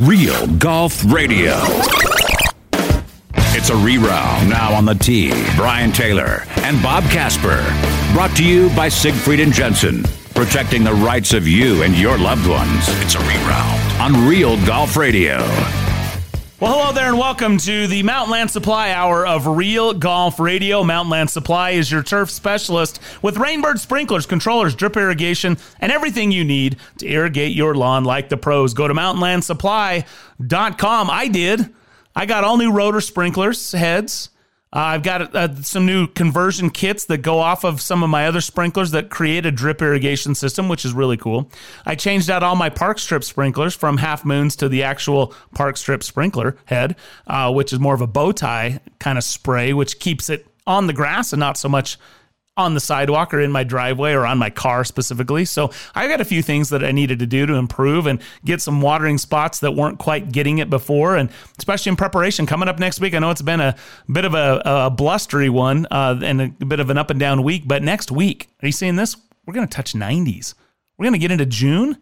Real Golf Radio. It's a reround now on the tee. Brian Taylor and Bob Casper. Brought to you by Siegfried and Jensen. Protecting the rights of you and your loved ones. It's a reround on Real Golf Radio. Well, hello there, and welcome to the Mountain Land Supply Hour of Real Golf Radio. Mountain Land Supply is your turf specialist with Rainbird sprinklers, controllers, drip irrigation, and everything you need to irrigate your lawn like the pros. Go to mountainlandsupply.com. I did. I got all new rotor sprinklers heads. Uh, I've got uh, some new conversion kits that go off of some of my other sprinklers that create a drip irrigation system, which is really cool. I changed out all my park strip sprinklers from half moons to the actual park strip sprinkler head, uh, which is more of a bow tie kind of spray, which keeps it on the grass and not so much on the sidewalk or in my driveway or on my car specifically. So I got a few things that I needed to do to improve and get some watering spots that weren't quite getting it before, and especially in preparation coming up next week. I know it's been a bit of a, a blustery one uh, and a bit of an up and down week, but next week, are you seeing this? We're going to touch 90s. We're going to get into June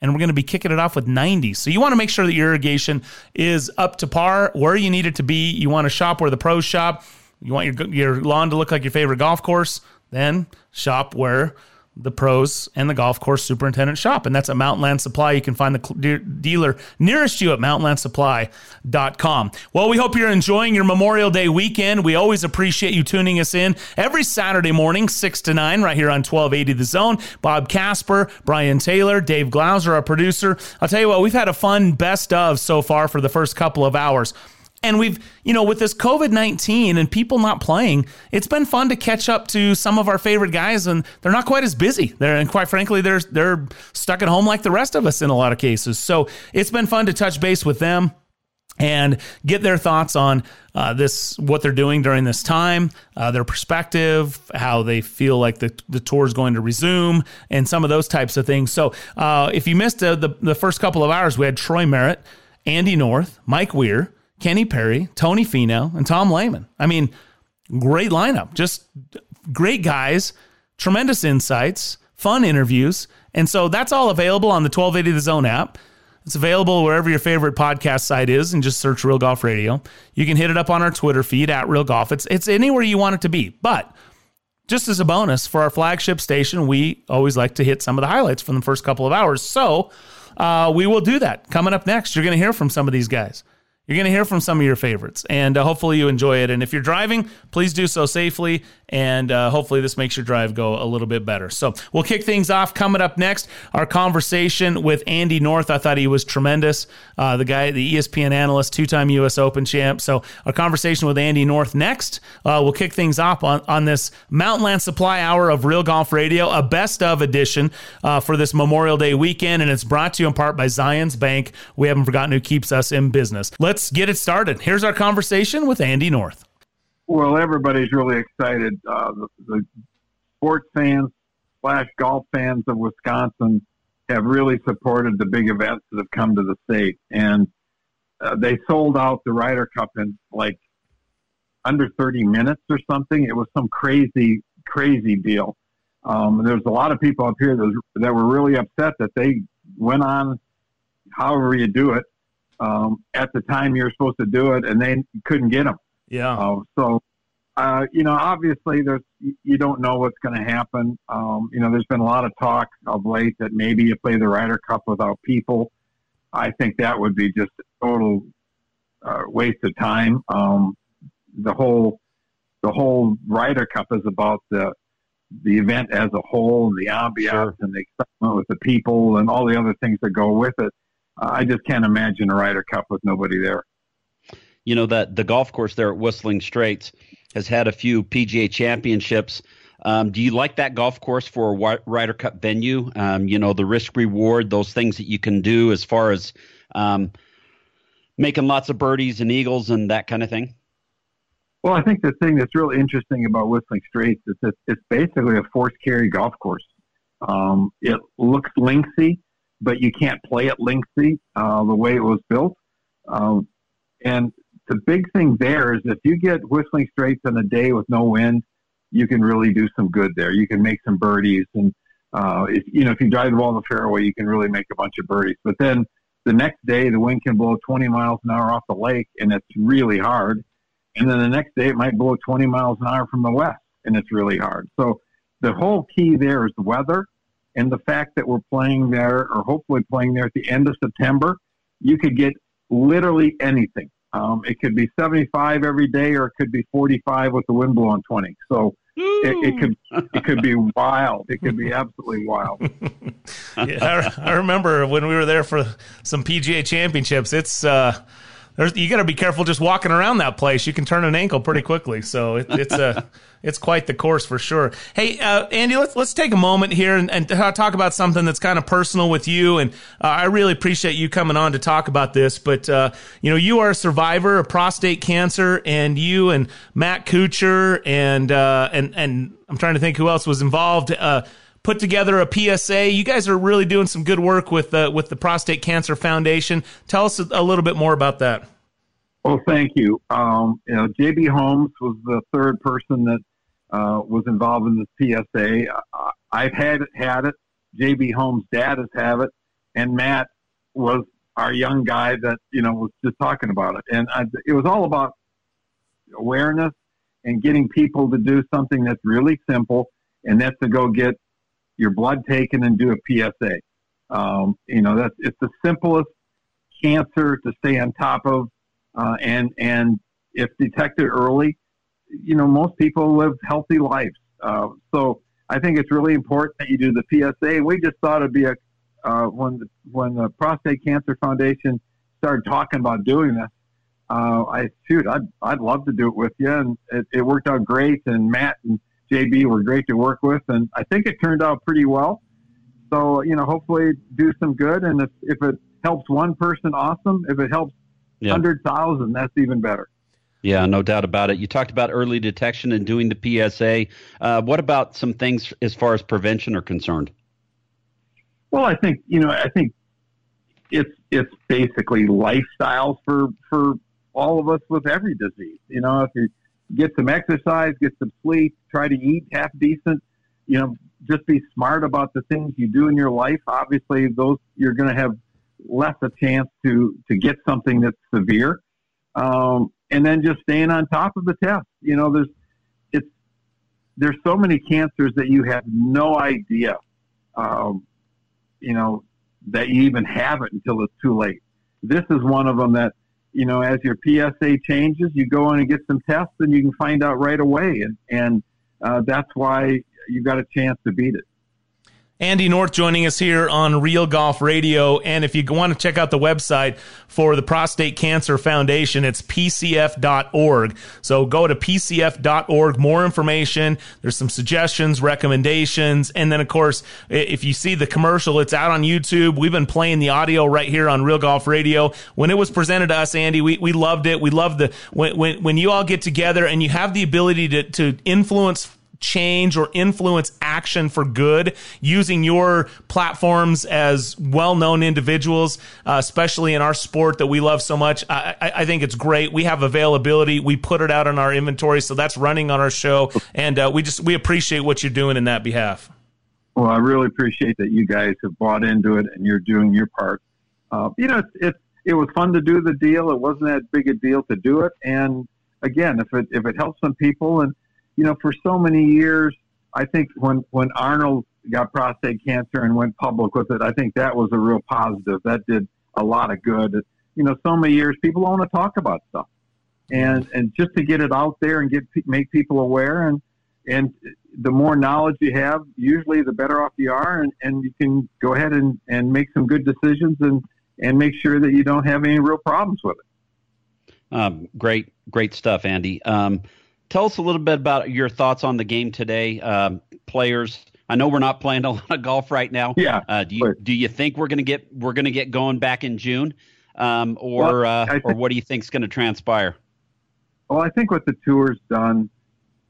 and we're going to be kicking it off with 90s. So you want to make sure that your irrigation is up to par where you need it to be. You want to shop where the pros shop. You want your your lawn to look like your favorite golf course? Then shop where the pros and the golf course superintendent shop. And that's at Mountain Land Supply. You can find the de- dealer nearest you at mountainlandsupply.com. Well, we hope you're enjoying your Memorial Day weekend. We always appreciate you tuning us in every Saturday morning, 6 to 9, right here on 1280 The Zone. Bob Casper, Brian Taylor, Dave Glauser, our producer. I'll tell you what, we've had a fun best of so far for the first couple of hours. And we've, you know, with this COVID 19 and people not playing, it's been fun to catch up to some of our favorite guys, and they're not quite as busy. They're, and quite frankly, they're, they're stuck at home like the rest of us in a lot of cases. So it's been fun to touch base with them and get their thoughts on uh, this, what they're doing during this time, uh, their perspective, how they feel like the, the tour is going to resume, and some of those types of things. So uh, if you missed uh, the, the first couple of hours, we had Troy Merritt, Andy North, Mike Weir. Kenny Perry, Tony Finau, and Tom Lehman. I mean, great lineup. Just great guys, tremendous insights, fun interviews. And so that's all available on the 1280 The Zone app. It's available wherever your favorite podcast site is and just search Real Golf Radio. You can hit it up on our Twitter feed at Real Golf. It's, it's anywhere you want it to be. But just as a bonus for our flagship station, we always like to hit some of the highlights from the first couple of hours. So uh, we will do that. Coming up next, you're going to hear from some of these guys. You're going to hear from some of your favorites, and uh, hopefully you enjoy it. And if you're driving, please do so safely, and uh, hopefully this makes your drive go a little bit better. So we'll kick things off. Coming up next, our conversation with Andy North. I thought he was tremendous. Uh, the guy, the ESPN analyst, two-time U.S. Open champ. So our conversation with Andy North next. Uh, we'll kick things off on, on this Mountain Land Supply Hour of Real Golf Radio, a best of edition uh, for this Memorial Day weekend, and it's brought to you in part by Zions Bank. We haven't forgotten who keeps us in business. Let's let's get it started. Here's our conversation with Andy North. Well, everybody's really excited. Uh, the, the sports fans slash golf fans of Wisconsin have really supported the big events that have come to the state, and uh, they sold out the Ryder Cup in like under 30 minutes or something. It was some crazy, crazy deal. Um, there's a lot of people up here that, that were really upset that they went on, however you do it, um, at the time you're supposed to do it, and they couldn't get them. Yeah. Uh, so, uh, you know, obviously, there's you don't know what's going to happen. Um, you know, there's been a lot of talk of late that maybe you play the Ryder Cup without people. I think that would be just a total uh, waste of time. Um, the whole the whole Ryder Cup is about the the event as a whole and the ambiance sure. and the excitement with the people and all the other things that go with it. I just can't imagine a Ryder Cup with nobody there. You know that the golf course there at Whistling Straits has had a few PGA championships. Um, do you like that golf course for a Ryder Cup venue? Um, you know the risk reward, those things that you can do as far as um, making lots of birdies and eagles and that kind of thing. Well, I think the thing that's really interesting about Whistling Straits is that it's basically a forced carry golf course. Um, it looks lengthy but you can't play it lengthy uh, the way it was built. Um, and the big thing there is if you get Whistling Straits on a day with no wind, you can really do some good there. You can make some birdies, and uh, if you know if you drive the ball in the fairway, you can really make a bunch of birdies. But then the next day the wind can blow 20 miles an hour off the lake and it's really hard. And then the next day it might blow 20 miles an hour from the west and it's really hard. So the whole key there is the weather and the fact that we're playing there or hopefully playing there at the end of September. You could get literally anything. Um, it could be 75 every day or it could be 45 with the wind blowing 20. So it, it, could it could be wild. It could be absolutely wild. yeah, I, I, remember when we were there for some PGA championships. It's uh, you got to be careful just walking around that place. You can turn an ankle pretty quickly. So it, it's a it's quite the course for sure. Hey, uh, Andy, let's let's take a moment here and, and, talk about something that's kind of personal with you. And uh, I really appreciate you coming on to talk about this. But uh, you know, you are a survivor of prostate cancer, and you and Matt Kuchar and uh, and and I'm trying to think who else was involved uh, put together a PSA. You guys are really doing some good work with uh, with the Prostate Cancer Foundation. Tell us a, little bit more about that. Well, thank you. Um, you know, JB Holmes was the third person that uh, was involved in this PSA. I've had it, had it. JB Holmes' dad has had it, and Matt was our young guy that you know was just talking about it, and I, it was all about awareness and getting people to do something that's really simple, and that's to go get your blood taken and do a PSA. Um, you know, that's it's the simplest cancer to stay on top of, uh, and and if detected early, you know, most people live healthy lives. Uh, so I think it's really important that you do the PSA. We just thought it'd be a uh, when the, when the Prostate Cancer Foundation started talking about doing this. Uh, I shoot, I'd I'd love to do it with you, and it, it worked out great. And Matt and JB were great to work with, and I think it turned out pretty well. So you know, hopefully, do some good, and if if it helps one person, awesome. If it helps yeah. hundred thousand, that's even better. Yeah, no doubt about it. You talked about early detection and doing the PSA. Uh, what about some things as far as prevention are concerned? Well, I think you know, I think it's it's basically lifestyles for for all of us with every disease. You know, if you get some exercise, get some sleep, try to eat half decent. You know, just be smart about the things you do in your life. Obviously, those you're going to have less a chance to to get something that's severe. Um, and then just staying on top of the test. You know, there's it's there's so many cancers that you have no idea, um, you know, that you even have it until it's too late. This is one of them that you know, as your PSA changes, you go in and get some tests, and you can find out right away, and and uh, that's why you got a chance to beat it. Andy North joining us here on Real Golf Radio. And if you want to check out the website for the Prostate Cancer Foundation, it's pcf.org. So go to pcf.org, more information. There's some suggestions, recommendations. And then, of course, if you see the commercial, it's out on YouTube. We've been playing the audio right here on Real Golf Radio. When it was presented to us, Andy, we, we loved it. We loved the, when, when, when you all get together and you have the ability to, to influence change or influence action for good using your platforms as well-known individuals, uh, especially in our sport that we love so much. I, I, think it's great. We have availability. We put it out on our inventory, so that's running on our show, and uh, we just we appreciate what you're doing in that behalf. Well, I really appreciate that you guys have bought into it and you're doing your part. Uh, you know, it's, it was fun to do the deal. It wasn't that big a deal to do it, and again, if it if it helps some people and you know, for so many years, I think when, when Arnold got prostate cancer and went public with it, I think that was a real positive. That did a lot of good. You know, so many years people don't want to talk about stuff, and and just to get it out there and get make people aware, and and the more knowledge you have, usually the better off you are, and, and you can go ahead and, and make some good decisions and and make sure that you don't have any real problems with it. Um, great, great stuff, Andy. Um, tell us a little bit about your thoughts on the game today. Um, players, I know we're not playing a lot of golf right now. Yeah. Uh, do you do you think we're gonna get we're gonna get going back in June, um, or well, uh, think, or what do you think is going to transpire? Well, I think what the tour's done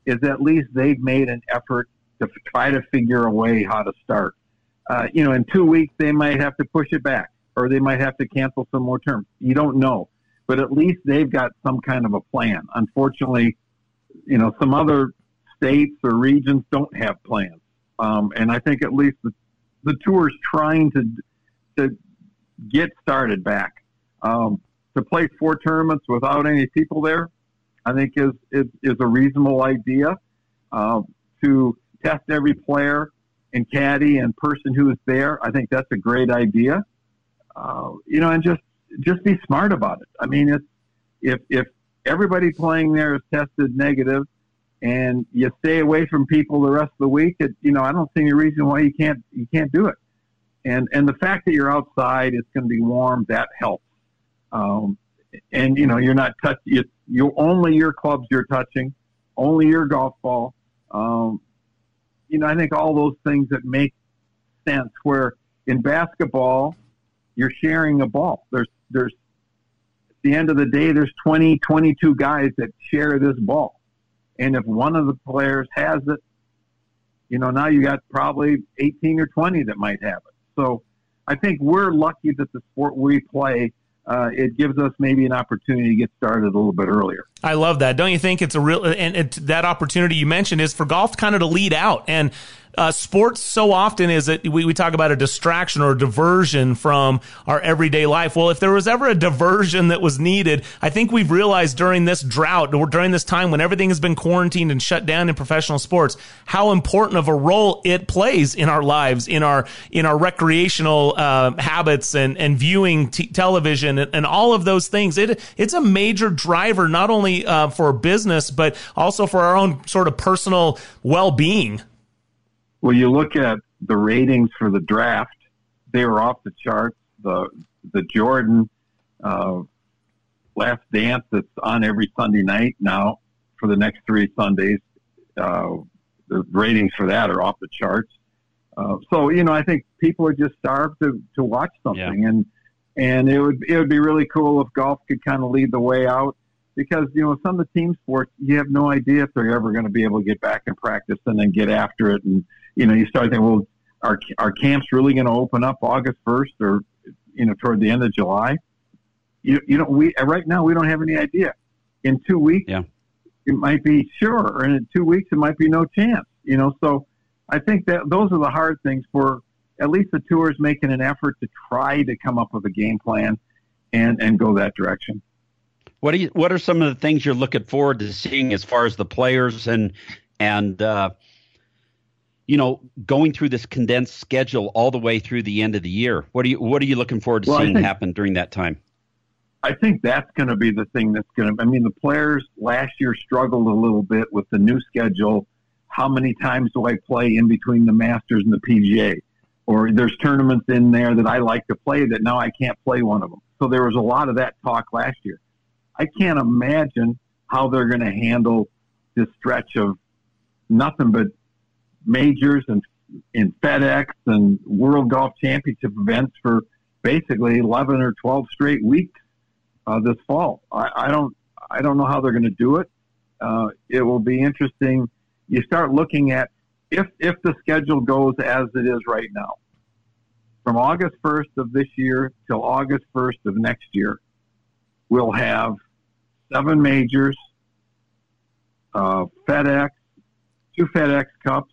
is at least they've made an effort to try to figure a way how to start. Uh, you know, in two weeks they might have to push it back, or they might have to cancel some more terms. You don't know, but at least they've got some kind of a plan. Unfortunately you know, some other states or regions don't have plans. Um, and I think at least the, the tour is trying to, to get started back. Um, to play four tournaments without any people there, I think is is, is a reasonable idea. Uh, to test every player and caddy and person who is there, I think that's a great idea. Uh, you know, and just just be smart about it. I mean, it's if if everybody playing there is tested negative, and you stay away from people the rest of the week, it, you know, I don't see any reason why you can't you can't do it. And and the fact that you're outside, it's going to be warm, that helps. Um, and you know, you're not touch you you only your clubs you're touching, only your golf ball. Um, you know, I think all those things that make sense. Where in basketball, you're sharing a ball. There's there's the end of the day, there's 20, 22 guys that share this ball, and if one of the players has it, you know, now you got probably 18 or 20 that might have it. So I think we're lucky that the sport we play uh, it gives us maybe an opportunity to get started a little bit earlier. I love that. Don't you think it's a real and it, that opportunity you mentioned is for golf kind of to lead out and uh, sports so often is that we, we talk about a distraction or a diversion from our everyday life. Well, if there was ever a diversion that was needed, I think we've realized during this drought or during this time when everything has been quarantined and shut down in professional sports, how important of a role it plays in our lives, in our in our recreational uh, habits and and viewing t- television and, and, all of those things. It it's a major driver not only uh, for business but also for our own sort of personal well being. Well, you look at the ratings for the draft; they were off the charts. The the Jordan uh, Last Dance that's on every Sunday night now for the next three Sundays. Uh, the ratings for that are off the charts. Uh, so you know, I think people are just starved to, to watch something, yeah. and and it would it would be really cool if golf could kind of lead the way out because you know some of the team sports you have no idea if they're ever going to be able to get back and practice and then get after it and you know, you start thinking, well, are our camps really going to open up August 1st or, you know, toward the end of July? You, you know, we, right now, we don't have any idea. In two weeks, yeah. it might be sure. And in two weeks, it might be no chance, you know, so I think that those are the hard things for at least the tours making an effort to try to come up with a game plan and, and go that direction. What do you, what are some of the things you're looking forward to seeing as far as the players and, and, uh, you know, going through this condensed schedule all the way through the end of the year. What are you What are you looking forward to well, seeing think, happen during that time? I think that's going to be the thing that's going to. I mean, the players last year struggled a little bit with the new schedule. How many times do I play in between the Masters and the PGA? Or there's tournaments in there that I like to play that now I can't play one of them. So there was a lot of that talk last year. I can't imagine how they're going to handle this stretch of nothing but majors and in FedEx and World Golf Championship events for basically 11 or 12 straight weeks uh, this fall. I, I, don't I don't know how they're going to do it. Uh, it will be interesting. You start looking at if if the schedule goes as it is right now, from August 1st of this year till August 1st of next year, we'll have seven majors, uh, FedEx, two FedEx Cups,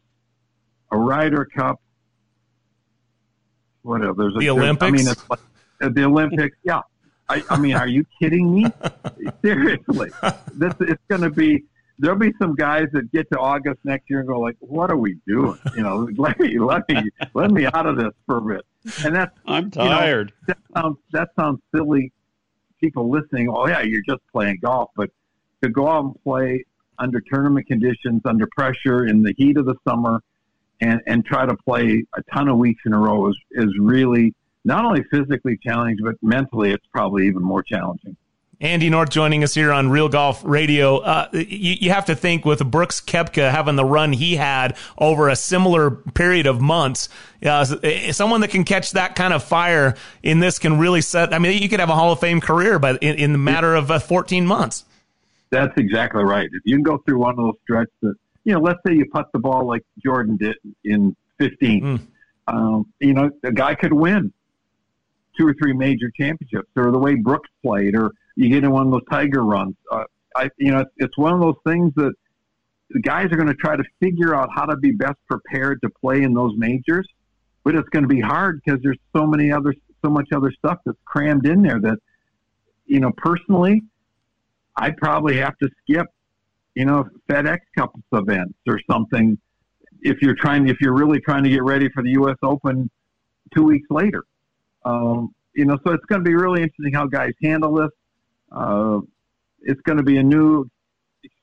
a Ryder Cup. What else? There's a, the Olympics. I mean, it's like, uh, the Olympics. Yeah. I, I mean, are you kidding me? Seriously, this it's going to be. There'll be some guys that get to August next year and go like, "What are we doing? You know, let me let me let me out of this for a bit." And that's I'm tired. Know, that sounds that sounds silly. People listening, oh yeah, you're just playing golf, but to go out and play under tournament conditions, under pressure, in the heat of the summer, and, and try to play a ton of weeks in a row is, is really not only physically challenging, but mentally it's probably even more challenging. Andy North joining us here on Real Golf Radio. Uh, you, you, have to think with Brooks Koepka having the run he had over a similar period of months, uh, someone that can catch that kind of fire in this can really set. I mean, you could have a Hall of Fame career, but in, in the matter of uh, 14 months. That's exactly right. If you can go through one of those stretches that you know, let's say you putt the ball like Jordan did in 15. Mm. Um, you know, a guy could win two or three major championships, or the way Brooks played, or you get in one of those Tiger runs. Uh, I, you know, it's, it's one of those things that the guys are going to try to figure out how to be best prepared to play in those majors, but it's going to be hard because there's so many other, so much other stuff that's crammed in there that, you know, personally, I'd probably have to skip, you know, FedEx Cup events or something if you're trying, if you're really trying to get ready for the U.S. Open two weeks later. Um, you know, so it's going to be really interesting how guys handle this. Uh, it's going to be a new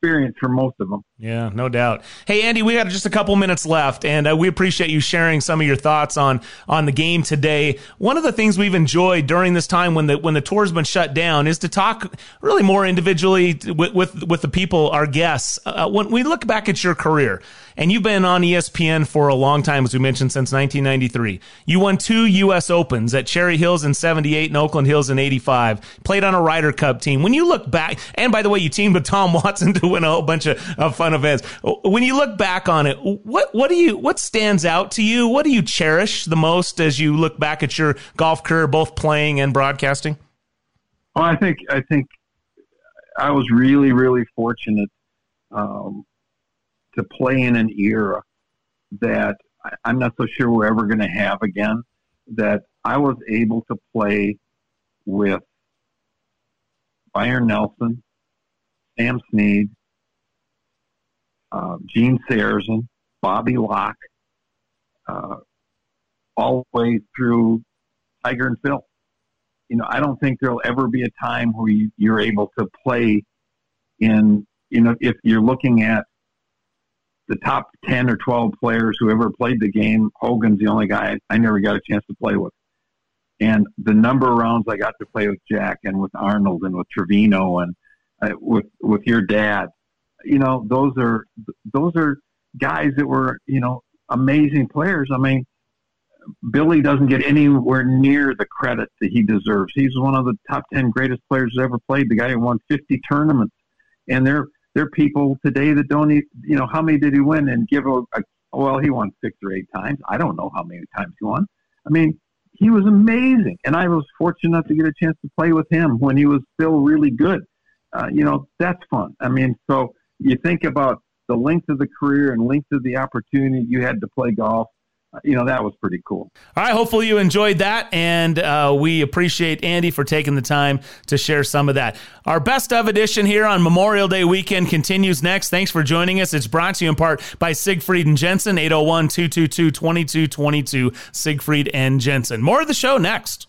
experience for most of them. Yeah, no doubt. Hey, Andy, we got just a couple minutes left, and uh, we appreciate you sharing some of your thoughts on on the game today. One of the things we've enjoyed during this time when the when the tour's been shut down is to talk really more individually with with, with the people, our guests. Uh, when we look back at your career, and you've been on ESPN for a long time, as we mentioned, since 1993. You won two U.S. Opens at Cherry Hills in 78 and Oakland Hills in 85. Played on a Ryder Cup team. When you look back, and by the way, you teamed with Tom Watson to win a whole bunch of, of fun events. When you look back on it, what, what do you, what stands out to you? What do you cherish the most as you look back at your golf career, both playing and broadcasting? Well, I think, I think I was really, really fortunate. Um, to play in an era that I'm not so sure we're ever going to have again. That I was able to play with Byron Nelson, Sam Snead, uh, Gene Sarazen, Bobby Locke, uh, all the way through Tiger and Phil. You know, I don't think there'll ever be a time where you, you're able to play in, you know, if you're looking at the top 10 or 12 players who ever played the game, Hogan's the only guy I never got a chance to play with. And the number of rounds I got to play with Jack and with Arnold and with Trevino and uh, with with your dad, you know, those are those are guys that were you know amazing players. I mean, Billy doesn't get anywhere near the credit that he deserves. He's one of the top ten greatest players that ever played. The guy who won 50 tournaments, and they're there are people today that don't even, you know, how many did he win and give a, a, well, he won six or eight times. I don't know how many times he won. I mean, he was amazing. And I was fortunate enough to get a chance to play with him when he was still really good. Uh, you know, that's fun. I mean, so you think about the length of the career and length of the opportunity you had to play golf you know that was pretty cool. All right, hopefully you enjoyed that, and uh, we appreciate Andy for taking the time to share some of that. Our best of edition here on Memorial Day weekend continues next. Thanks for joining us. It's brought to you in part by Siegfried and Jensen, 801 222 2222. Siegfried and Jensen. More of the show next.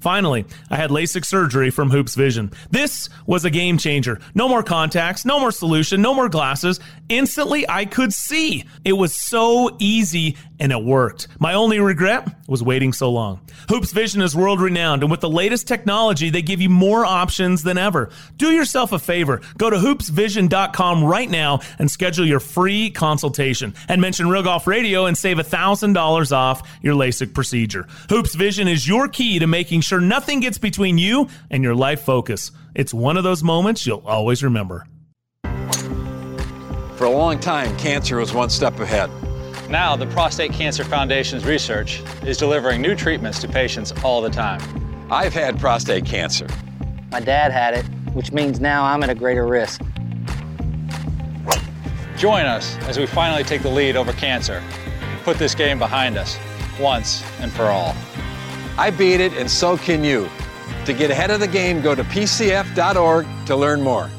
Finally, I had LASIK surgery from Hoopes Vision. This was a game changer. No more contacts, no more solution, no more glasses. Instantly, I could see. It was so easy and it worked. My only regret was waiting so long. Hoopes Vision is world renowned, and with the latest technology, they give you more options than ever. Do yourself a favor. Go to hoopesvision.com right now and schedule your free consultation. And mention Real Golf Radio and save $1,000 off your LASIK procedure. Hoopes Vision is your key to making sure nothing gets between you and your life focus. It's one of those moments you'll always remember. For a long time, cancer was one step ahead. Now, the Prostate Cancer Foundation's research is delivering new treatments to patients all the time. I've had prostate cancer. My dad had it, which means now I'm at a greater risk. Join us as we finally take the lead over cancer. Put this game behind us, once and for all. I beat it, and so can you. To get ahead of the game, go to pcf.org to learn more.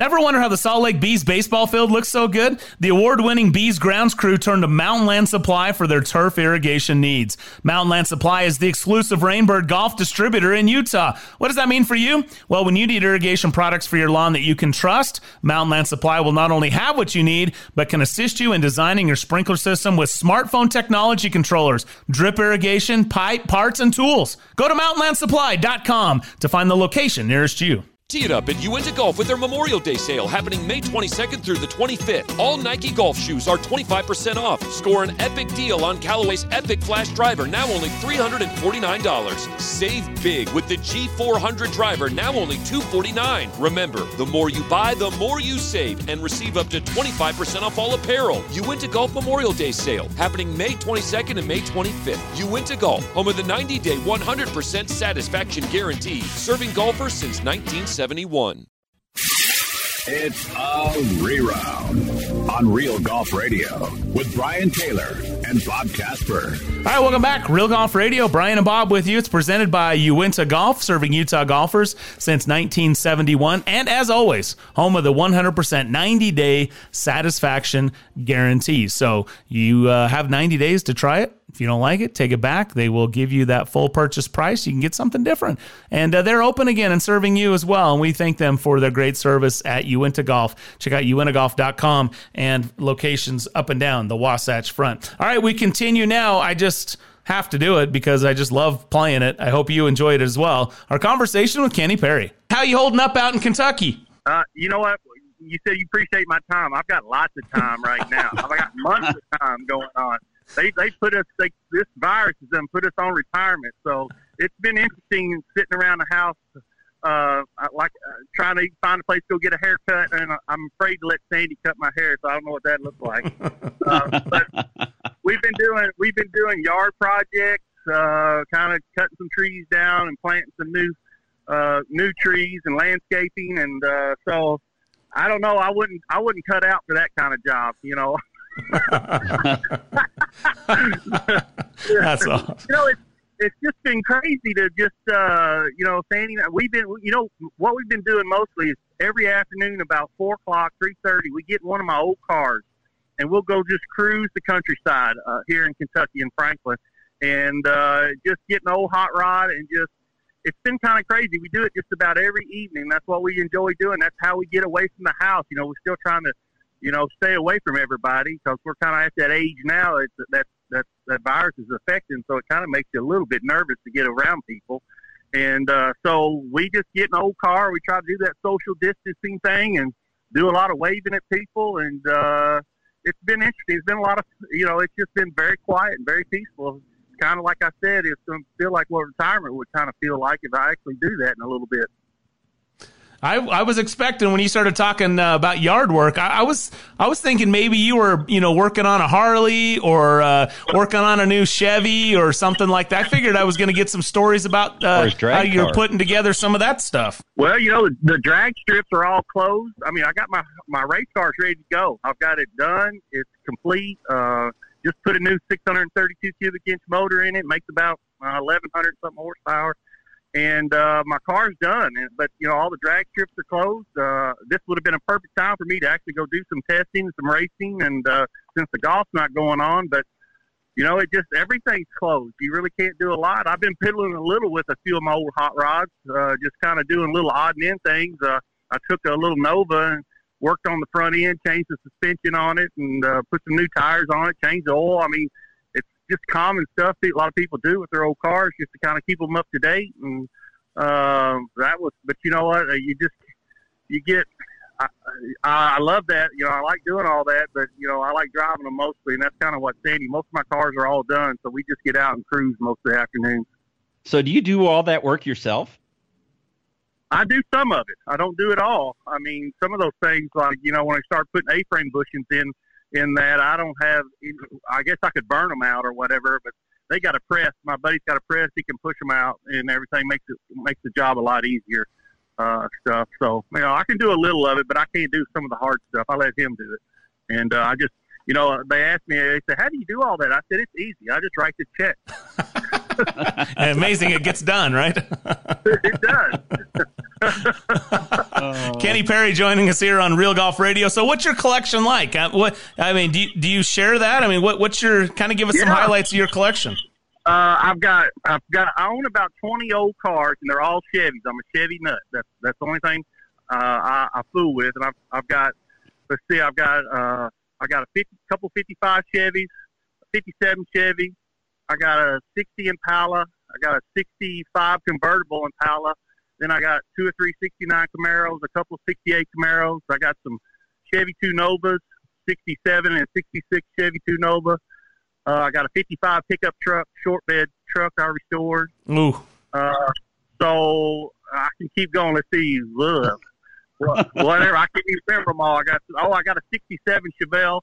Ever wonder how the Salt Lake Bees baseball field looks so good? The award winning Bees grounds crew turned to Mountain Land Supply for their turf irrigation needs. Mountain Land Supply is the exclusive Rainbird golf distributor in Utah. What does that mean for you? Well, when you need irrigation products for your lawn that you can trust, Mountain Land Supply will not only have what you need, but can assist you in designing your sprinkler system with smartphone technology controllers, drip irrigation, pipe, parts, and tools. Go to mountainlandsupply.com to find the location nearest you. Tee it up at Uinta Golf with their Memorial Day sale happening May 22nd through the 25th. All Nike golf shoes are 25% off. Score an epic deal on Callaway's Epic Flash Driver, now only $349. Save big with the G400 driver, now only $249. Remember, the more you buy, the more you save, and receive up to 25% off all apparel. Uinta Golf Memorial Day sale happening May 22nd and May 25th. Uinta Golf, home of the 90 day 100% satisfaction guarantee, serving golfers since 1970. 71. It's a reround on Real Golf Radio with Brian Taylor and Bob Casper. All right, welcome back. Real Golf Radio. Brian and Bob with you. It's presented by Uinta Golf, serving Utah golfers since 1971. And as always, home of the 100% 90 day satisfaction guarantee. So you uh, have 90 days to try it. If you don't like it, take it back. They will give you that full purchase price. You can get something different. And uh, they're open again and serving you as well. And we thank them for their great service at Uinta Golf. Check out uintagolf.com and locations up and down the Wasatch Front. All right, we continue now. I just have to do it because I just love playing it. I hope you enjoy it as well. Our conversation with Kenny Perry. How you holding up out in Kentucky? Uh, you know what? You said you appreciate my time. I've got lots of time right now. I've got months of time going on they they put us they, this virus has done put us on retirement. So it's been interesting sitting around the house, uh, like uh, trying to find a place to go get a haircut, and I'm afraid to let Sandy cut my hair, so I don't know what that looks like. uh, but we've been doing we've been doing yard projects, uh, kind of cutting some trees down and planting some new uh, new trees and landscaping, and uh, so. I don't know. I wouldn't. I wouldn't cut out for that kind of job. You know. That's awesome. You know, it's it's just been crazy to just uh, you know, Sandy. We've been, you know, what we've been doing mostly is every afternoon about four o'clock, three thirty. We get one of my old cars, and we'll go just cruise the countryside uh, here in Kentucky and Franklin, and uh, just get an old hot rod and just. It's been kind of crazy. We do it just about every evening. That's what we enjoy doing. That's how we get away from the house. You know, we're still trying to you know, stay away from everybody because we're kind of at that age now. It's, that that that virus is affecting, so it kind of makes you a little bit nervous to get around people. And uh, so we just get an old car. We try to do that social distancing thing and do a lot of waving at people. And uh, it's been interesting. It's been a lot of, you know, it's just been very quiet and very peaceful. Kind of like I said, it's going to feel like what retirement would kind of feel like if I actually do that in a little bit. I, I was expecting when you started talking uh, about yard work, I, I, was I was thinking maybe you were you know working on a Harley or uh, working on a new Chevy or something like that. I figured I was going to get some stories about uh, how you're car. putting together some of that stuff. Well, you know the drag strips are all closed. I mean, I got my my race cars ready to go. I've got it done. It's complete. Uh, just put a new 632 cubic inch motor in it. Makes about 1100 something horsepower and uh, my car's done. And, but you know, all the drag strips are closed. Uh, this would have been a perfect time for me to actually go do some testing, some racing, and uh, since the golf's not going on, but you know, it just everything's closed. You really can't do a lot. I've been piddling a little with a few of my old hot rods, uh, just kind of doing little odd and end things. Uh, I took a little Nova and worked on the front end, changed the suspension on it, and uh, put some new tires on it, changed the oil. I mean, just common stuff that a lot of people do with their old cars just to kind of keep them up to date. And uh, that was, but you know what? Uh, you just you get I, I love that. You know, I like doing all that, but you know, I like driving them mostly, and that's kind of what Sandy. Most of my cars are all done, so we just get out and cruise most of the afternoon. So, do you do all that work yourself? I do some of it. I don't do it all. I mean, some of those things, like you know, when I start putting A-frame bushings in, in that, I don't have. I guess I could burn them out or whatever, but they got a press. My buddy's got a press; he can push them out, and everything makes it makes the job a lot easier uh, stuff. So, you know, I can do a little of it, but I can't do some of the hard stuff. I let him do it. And uh, I just, you know, they asked me, they said, how do you do all that? I said, it's easy. I just write the check. amazing it gets done, right? it does. Kenny Perry joining us here on Real Golf Radio. So, what's your collection like? Uh, what I mean, do you, do you share that? I mean, what, what's your kind of give us yeah. some highlights of your collection? Uh, I've got, I've got, I own about 20 old cars and they're all Chevys. I'm a Chevy nut. That's, that's the only thing, uh, I, I fool with. And I've, I've got, let's see, I've got, uh, I got a 50, couple 55 Chevys, 57 Chevy. I got a 60 Impala. I got a 65 convertible Impala. Then I got two or three 69 Camaros, a couple 68 Camaros. I got some Chevy 2 Novas, 67 and 66 Chevy 2 Nova. Uh, I got a 55 pickup truck, short bed truck I restored. Ooh. Uh, so I can keep going. Let's see. Ugh. Whatever. I can't even remember them all. I got oh, I got a '67 Chevelle,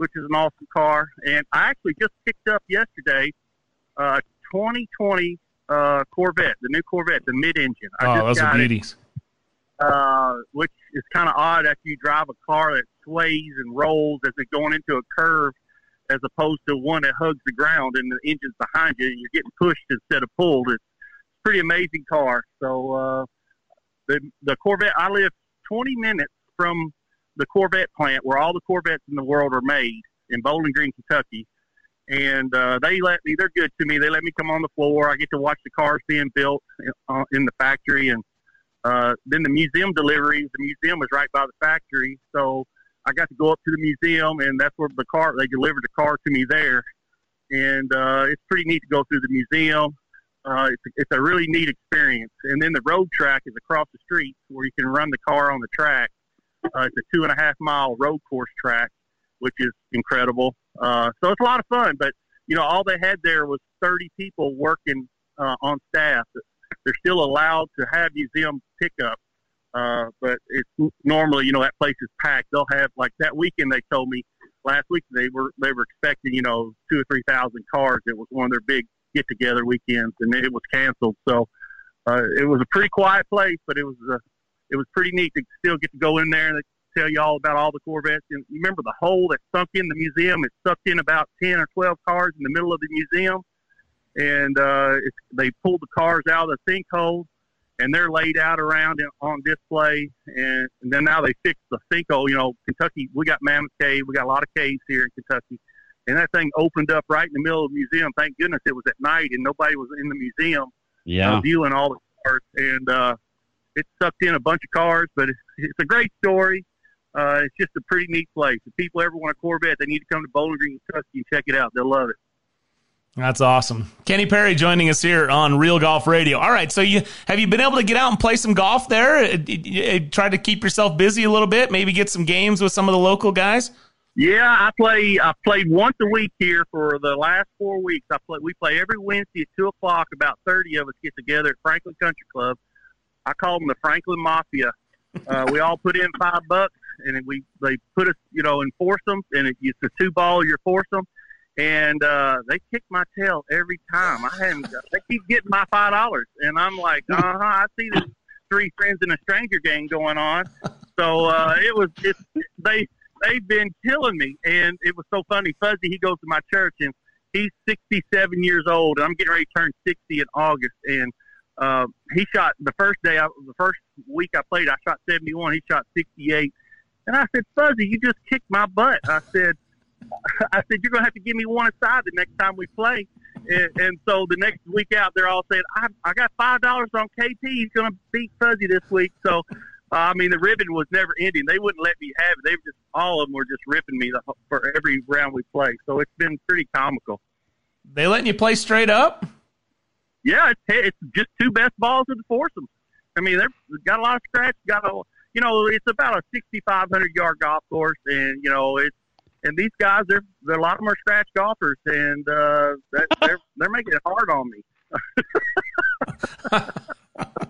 which is an awesome car, and I actually just picked up yesterday uh, 2020 uh, Corvette, the new Corvette, the mid-engine. I oh, those are beauties. Uh, which is kind of odd after you drive a car that sways and rolls as it's going into a curve as opposed to one that hugs the ground and the engine's behind you and you're getting pushed instead of pulled. It's a pretty amazing car. So uh, the the Corvette, I live 20 minutes from the Corvette plant where all the Corvettes in the world are made in Bowling Green, Kentucky. And uh, they let me, they're good to me. They let me come on the floor. I get to watch the cars being built in, uh, in the factory. And uh, then the museum deliveries, the museum is right by the factory. So I got to go up to the museum, and that's where the car they delivered the car to me there, and uh, it's pretty neat to go through the museum. Uh, it's, it's a really neat experience. And then the road track is across the street where you can run the car on the track. Uh, it's a two and a half mile road course track, which is incredible. Uh, so it's a lot of fun. But you know, all they had there was 30 people working uh, on staff. They're still allowed to have museum pickup uh, but it's normally, you know, that place is packed. They'll have like that weekend. They told me last week they were they were expecting, you know, two or three thousand cars. It was one of their big get together weekends, and it was canceled. So uh, it was a pretty quiet place, but it was uh, it was pretty neat to still get to go in there and tell you all about all the Corvettes. And you remember the hole that sunk in the museum? It sucked in about ten or twelve cars in the middle of the museum, and uh, it's, they pulled the cars out of the sinkhole and they're laid out around on display. And, and then now they fixed the sinkhole. You know, Kentucky, we got Mammoth Cave, we got a lot of caves here in Kentucky, and that thing opened up right in the middle of the museum. Thank goodness it was at night and nobody was in the museum yeah. uh, viewing all the cars. And uh, it sucked in a bunch of cars, but it's, it's a great story. Uh, it's just a pretty neat place. If people ever want a Corvette, they need to come to Bowling Green, Kentucky, and check it out. They'll love it. That's awesome. Kenny Perry joining us here on Real Golf Radio. All right, so you have you been able to get out and play some golf there? Uh, try to keep yourself busy a little bit, maybe get some games with some of the local guys. Yeah, I play. I played once a week here for the last four weeks. I play. We play every Wednesday at two o'clock. About thirty of us get together at Franklin Country Club. I call them the Franklin Mafia. Uh, we all put in five bucks, and we they put us, you know, in foursomes, and it, it's a two ball your foursome and uh, they kick my tail every time. I hadn't. They keep getting my five dollars, and I'm like, uh huh. I see this three friends in a stranger game going on. So uh, it was just they they've been killing me, and it was so funny. Fuzzy, he goes to my church, and he's 67 years old, and I'm getting ready to turn 60 in August, and. Uh, he shot the first day, I, the first week I played, I shot 71. He shot 68. And I said, Fuzzy, you just kicked my butt. I said, I said, you're going to have to give me one aside the next time we play. And, and so the next week out, they're all saying, I, I got five dollars on KT. He's going to beat Fuzzy this week. So, uh, I mean, the ribbon was never ending. They wouldn't let me have it. They were just all of them were just ripping me the, for every round we played. So it's been pretty comical. They letting you play straight up? Yeah, it's, it's just two best balls of the foursome. I mean, they've got a lot of scratch. Got a, you know, it's about a 6,500 yard golf course, and you know, it's and these guys, they're, they're a lot of them are scratch golfers, and uh, they're they're making it hard on me.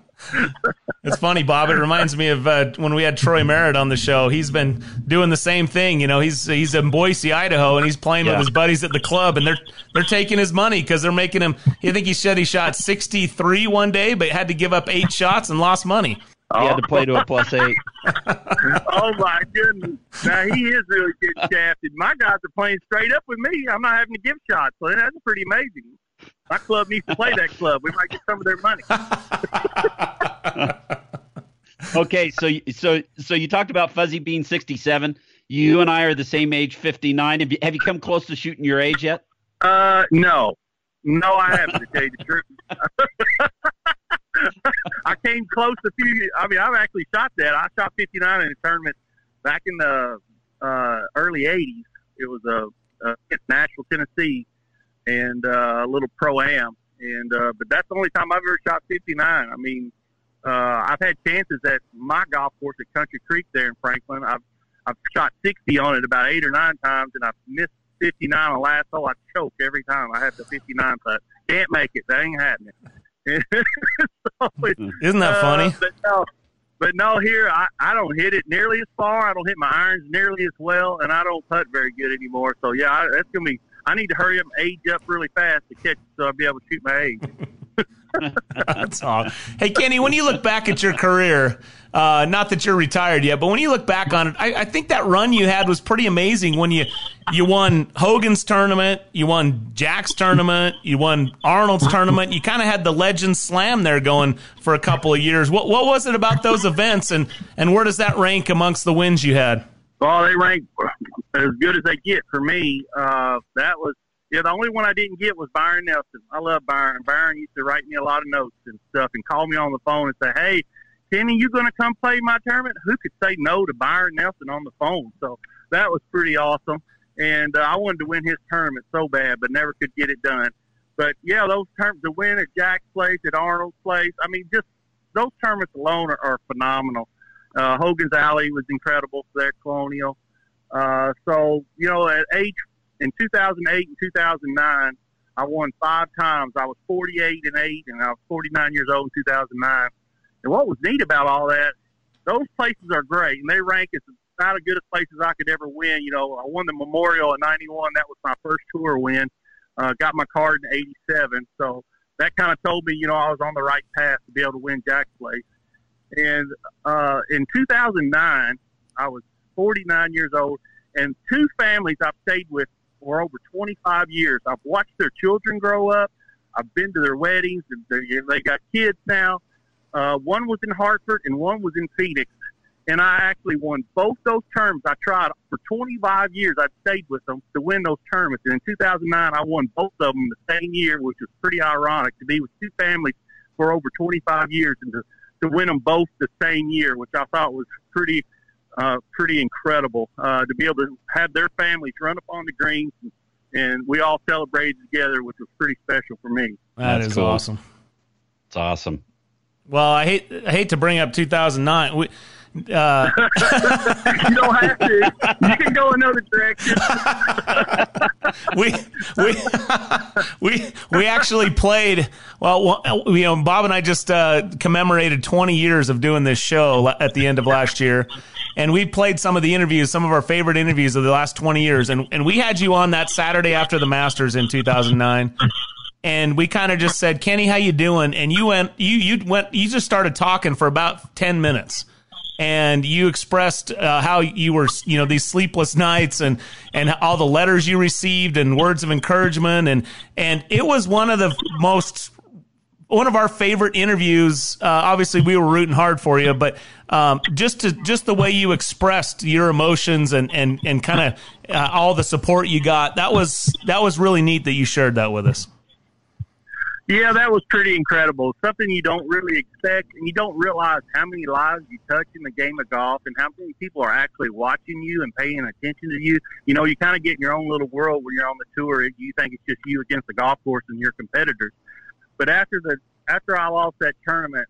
it's funny, Bob. It reminds me of uh, when we had Troy Merritt on the show. He's been doing the same thing. You know, he's he's in Boise, Idaho, and he's playing yeah. with his buddies at the club, and they're they're taking his money because they're making him. I think he said he shot sixty three one day, but had to give up eight shots and lost money. He had to play to a plus eight. oh my goodness! Now he is really getting shafted. My guys are playing straight up with me. I'm not having to give shots, so that's pretty amazing. My club needs to play that club. We might get some of their money. okay, so so so you talked about Fuzzy being 67. You and I are the same age, 59. Have you, have you come close to shooting your age yet? Uh, no, no, I haven't. To tell you the truth, I came close a few. I mean, I've actually shot that. I shot 59 in a tournament back in the uh, early 80s. It was a, a Nashville, Tennessee, and uh, a little pro am. And uh, but that's the only time I've ever shot 59. I mean, uh, I've had chances at my golf course at Country Creek there in Franklin. I've I've shot 60 on it about eight or nine times, and I've missed 59 on the last hole. I choke every time. I have the 59 putt. Can't make it. That ain't happening. so Isn't that uh, funny? But no, but no, here I, I don't hit it nearly as far. I don't hit my irons nearly as well, and I don't putt very good anymore. So yeah, I, that's gonna be I need to hurry up and age up really fast to catch so I'll be able to shoot my age. That's all. Hey, Kenny, when you look back at your career, uh, not that you're retired yet, but when you look back on it, I, I, think that run you had was pretty amazing. When you you won Hogan's tournament, you won Jack's tournament, you won Arnold's tournament. You kind of had the Legend Slam there going for a couple of years. What what was it about those events, and and where does that rank amongst the wins you had? Well, they rank as good as they get for me. Uh, that was yeah. The only one I didn't get was Byron Nelson. I love Byron. Byron used to write me a lot of notes and stuff, and call me on the phone and say, "Hey, Kenny, you going to come play my tournament?" Who could say no to Byron Nelson on the phone? So that was pretty awesome. And uh, I wanted to win his tournament so bad, but never could get it done. But yeah, those tournaments, the win at Jack's place, at Arnold's place. I mean, just those tournaments alone are, are phenomenal. Uh, Hogan's Alley was incredible for that Colonial. Uh, so, you know, at age in 2008 and 2009, I won five times. I was 48 and 8, and I was 49 years old in 2009. And what was neat about all that, those places are great, and they rank as about as good as places I could ever win. You know, I won the Memorial in 91. That was my first tour win. Uh, got my card in 87. So that kind of told me, you know, I was on the right path to be able to win Jack's Place. And uh, in 2009, I was 49 years old, and two families I've stayed with for over 25 years. I've watched their children grow up. I've been to their weddings, and they got kids now. Uh, one was in Hartford, and one was in Phoenix. And I actually won both those terms. I tried for 25 years. I stayed with them to win those tournaments. And in 2009, I won both of them the same year, which was pretty ironic to be with two families for over 25 years and to to win them both the same year, which I thought was pretty uh, pretty incredible uh, to be able to have their families run up on the greens and, and we all celebrated together, which was pretty special for me. That That's is cool. awesome. It's awesome. Well, I hate I hate to bring up 2009. We, uh, you don't have to. You can go another direction. we we we we actually played. Well, you know, Bob and I just uh, commemorated 20 years of doing this show at the end of last year, and we played some of the interviews, some of our favorite interviews of the last 20 years, and and we had you on that Saturday after the Masters in 2009 and we kind of just said, "Kenny, how you doing?" And you went, you you went, you just started talking for about ten minutes, and you expressed uh, how you were, you know, these sleepless nights and and all the letters you received and words of encouragement and and it was one of the most one of our favorite interviews. Uh, obviously, we were rooting hard for you, but um, just to just the way you expressed your emotions and and and kind of uh, all the support you got that was that was really neat that you shared that with us. Yeah, that was pretty incredible. Something you don't really expect, and you don't realize how many lives you touch in the game of golf, and how many people are actually watching you and paying attention to you. You know, you kind of get in your own little world when you're on the tour. You think it's just you against the golf course and your competitors. But after the after I lost that tournament,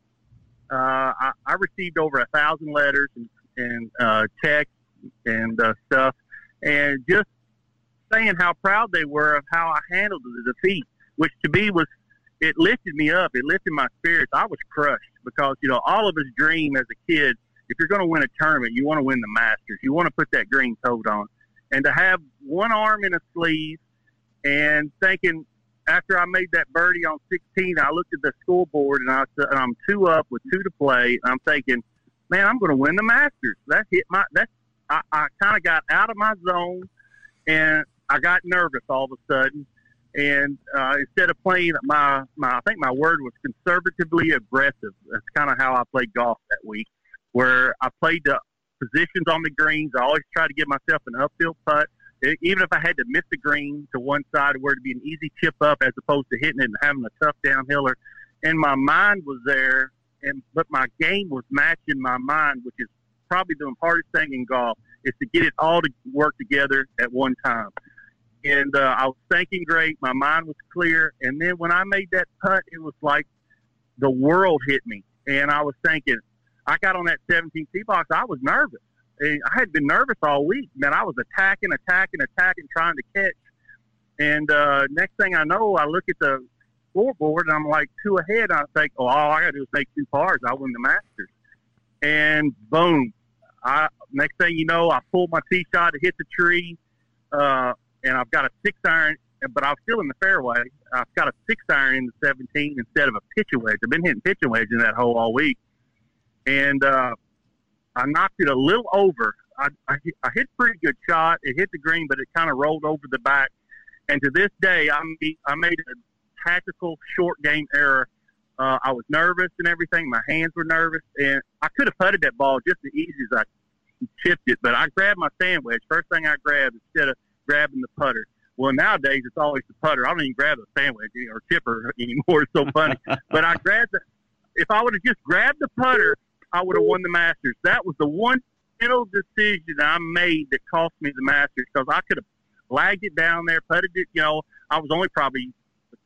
uh, I, I received over a thousand letters and, and uh, texts and uh, stuff, and just saying how proud they were of how I handled the defeat, which to me was it lifted me up. It lifted my spirits. I was crushed because, you know, all of us dream as a kid, if you're going to win a tournament, you want to win the Masters. You want to put that green coat on. And to have one arm in a sleeve and thinking after I made that birdie on 16, I looked at the scoreboard and I said, I'm two up with two to play. And I'm thinking, man, I'm going to win the Masters. That hit my, that's, I, I kind of got out of my zone and I got nervous all of a sudden and uh, instead of playing my, my, I think my word was conservatively aggressive. That's kind of how I played golf that week, where I played the positions on the greens. I always try to give myself an upfield putt, even if I had to miss the green to one side, where it'd be an easy chip up as opposed to hitting it and having a tough downhiller. And my mind was there, and but my game was matching my mind, which is probably the hardest thing in golf is to get it all to work together at one time and uh, I was thinking great. My mind was clear, and then when I made that putt, it was like the world hit me, and I was thinking. I got on that 17 tee box. I was nervous. I had been nervous all week. Man, I was attacking, attacking, attacking, trying to catch. And uh, next thing I know, I look at the scoreboard and I'm like two ahead. I think, oh, all I got to do is make two pars. I win the Masters. And boom, I next thing you know, I pulled my tee shot to hit the tree. Uh, and I've got a six iron, but I'm still in the fairway. I've got a six iron in the 17 instead of a pitching wedge. I've been hitting pitching wedge in that hole all week, and uh, I knocked it a little over. I, I, I hit a pretty good shot. It hit the green, but it kind of rolled over the back. And to this day, I made, I made a tactical short game error. Uh, I was nervous and everything. My hands were nervous, and I could have putted that ball just as easy as I chipped it. But I grabbed my sand wedge. First thing I grabbed instead of grabbing the putter. Well, nowadays it's always the putter. I don't even grab a sandwich or chipper anymore. It's so funny. but I grabbed the. If I would have just grabbed the putter, I would have won the Masters. That was the one little decision I made that cost me the Masters because I could have lagged it down there, putted it. You know, I was only probably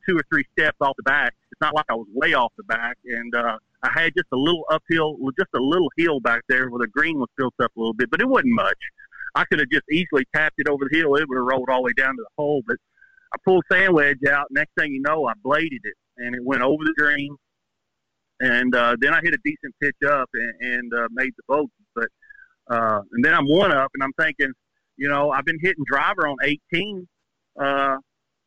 two or three steps off the back. It's not like I was way off the back, and uh, I had just a little uphill, just a little hill back there where the green was built up a little bit, but it wasn't much. I could have just easily tapped it over the hill. It would have rolled all the way down to the hole. But I pulled sand wedge out. Next thing you know, I bladed it, and it went over the green. And uh, then I hit a decent pitch up and, and uh, made the bogey. But uh, and then I'm one up, and I'm thinking, you know, I've been hitting driver on 18 uh,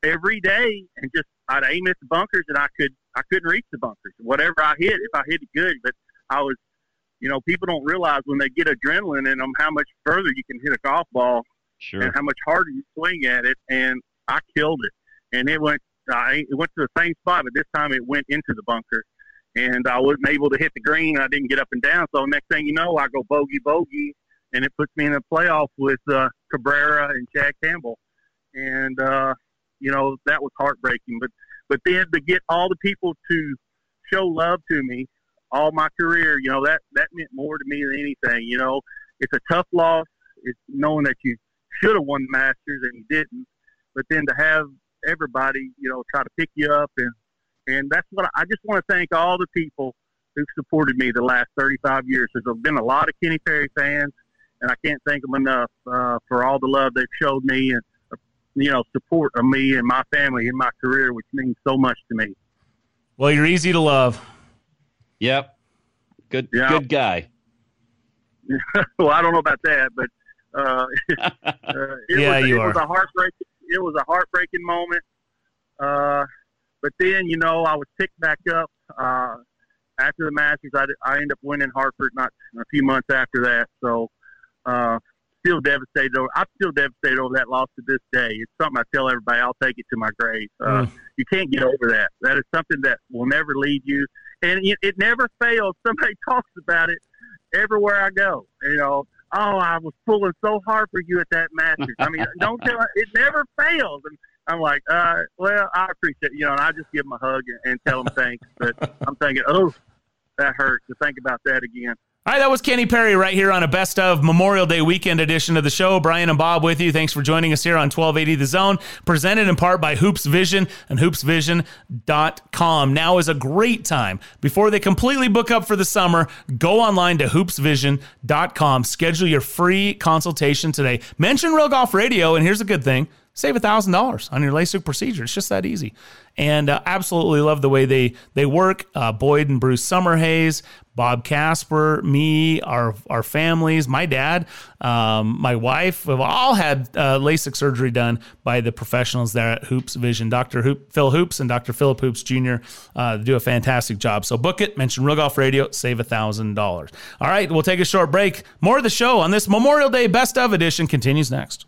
every day, and just I'd aim at the bunkers, and I could I couldn't reach the bunkers. Whatever I hit, if I hit it good, but I was you know, people don't realize when they get adrenaline in them how much further you can hit a golf ball sure. and how much harder you swing at it. And I killed it, and it went. I it went to the same spot, but this time it went into the bunker, and I wasn't able to hit the green. I didn't get up and down. So next thing you know, I go bogey bogey, and it puts me in a playoff with uh, Cabrera and Chad Campbell, and uh, you know that was heartbreaking. But but then to get all the people to show love to me all my career, you know, that, that meant more to me than anything. You know, it's a tough loss. It's knowing that you should have won Masters and you didn't. But then to have everybody, you know, try to pick you up and, and that's what I, I just want to thank all the people who've supported me the last 35 years. There's been a lot of Kenny Perry fans, and I can't thank them enough uh, for all the love they've showed me and, uh, you know, support of me and my family in my career, which means so much to me. Well, you're easy to love. Yep. Good yeah. good guy. well, I don't know about that, but uh, uh, it, yeah, was, you it are. was a heartbreaking. It was a heartbreaking moment. Uh, but then, you know, I was picked back up uh, after the Masters. I, I ended up winning Hartford not a few months after that. So, uh, still devastated over. I'm still devastated over that loss to this day. It's something I tell everybody. I'll take it to my grave. Uh, Mm. You can't get over that. That is something that will never leave you, and it, it never fails. Somebody talks about it everywhere I go. You know, oh, I was pulling so hard for you at that Masters. I mean, don't tell. It never fails. And I'm like, uh, well, I appreciate you know, and I just give them a hug and, and tell them thanks. But I'm thinking, oh, that hurts to think about that again. Right, that was Kenny Perry right here on a best of Memorial Day weekend edition of the show. Brian and Bob with you. Thanks for joining us here on 1280 The Zone, presented in part by Hoopes Vision and hoopesvision.com. Now is a great time. Before they completely book up for the summer, go online to hoopesvision.com. Schedule your free consultation today. Mention Real Golf Radio, and here's a good thing save $1,000 on your LASIK procedure. It's just that easy. And uh, absolutely love the way they, they work. Uh, Boyd and Bruce Summerhays, Bob Casper, me, our, our families, my dad, um, my wife have all had uh, LASIK surgery done by the professionals there at Hoopes Vision. Dr. Hoop, Phil Hoopes and Dr. Philip Hoopes Jr. Uh, do a fantastic job. So book it, mention Real Golf Radio, save $1,000. All right, we'll take a short break. More of the show on this Memorial Day Best of edition continues next.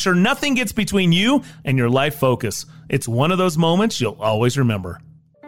sure nothing gets between you and your life focus. It's one of those moments you'll always remember.